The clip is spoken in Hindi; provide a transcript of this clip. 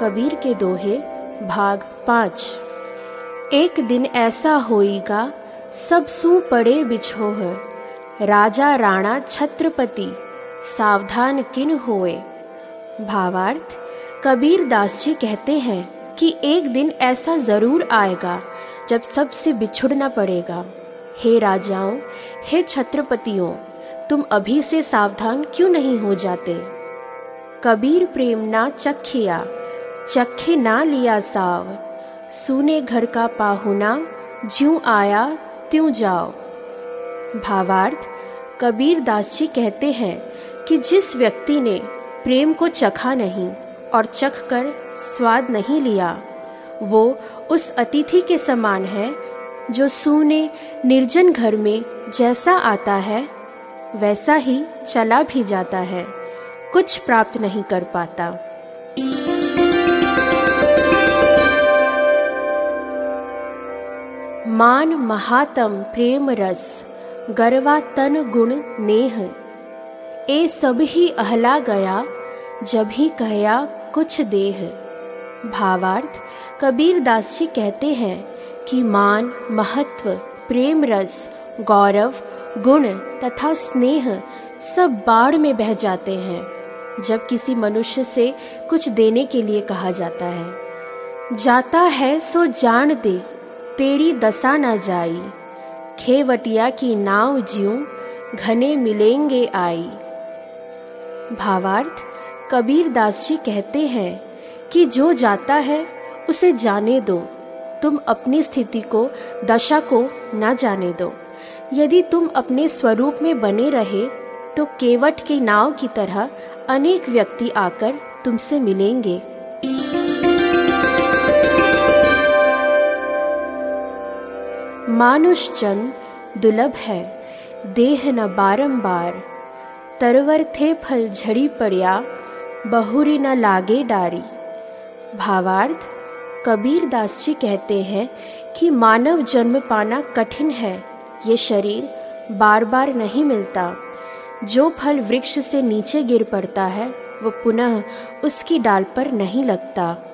कबीर के दोहे, भाग पाँच। एक दिन ऐसा होएगा सब सू पड़े बिछोह। राजा राणा छत्रपति, सावधान किन होए। भावार्थ, कबीर दास जी कहते हैं कि एक दिन ऐसा ज़रूर आएगा, जब सबसे बिछुड़ना पड़ेगा। हे राजाओं, हे छत्रपतियों, तुम अभी से सावधान क्यों नहीं हो जाते? कबीर प्रेम ना चखिया चखे ना लिया साव। सुने घर का पाहुना, ज्यों आया त्यों जाओ। भावार्थ, कबीर दास जी कहते हैं कि जिस व्यक्ति ने प्रेम को चखा नहीं और चख कर स्वाद नहीं लिया, वो उस अतिथि के समान है जो सूने निर्जन घर में जैसा आता है, वैसा ही चला भी जाता है, कुछ प्राप्त नहीं कर पाता। मान महातम प्रेम रस, गरवा तन गुण नेह। ए सब ही अहला गया जब ही कहया कुछ देह। भावार्थ कबीर दास जी कहते हैं कि मान, महत्व, प्रेम रस, गौरव, गुण तथा स्नेह सब बाढ़ में बह जाते हैं, जब किसी मनुष्य से कुछ देने के लिए कहा जाता है। जाता है सो जान दे तेरी दशा न जाई। खेवटिया की नाव ज्यूं घने मिलेंगे आई। भावार्थ, कबीर दास जी कहते हैं कि जो जाता है, उसे जाने दो। तुम अपनी स्थिति को, दशा को न जाने दो। यदि तुम अपने स्वरूप में बने रहे तो केवट की नाव की तरह अनेक व्यक्ति आकर तुमसे मिलेंगे। मानुष जन दुर्लभ है। देह न बारंबार, तरवर थे फल झड़ी पड़िया, बहुरी न लागे डारी। भावार्थ, कबीर दास जी कहते हैं कि मानव जन्म पाना कठिन है। ये शरीर बार बार नहीं मिलता। जो फल वृक्ष से नीचे गिर पड़ता है, वो पुनः उसकी डाल पर नहीं लगता।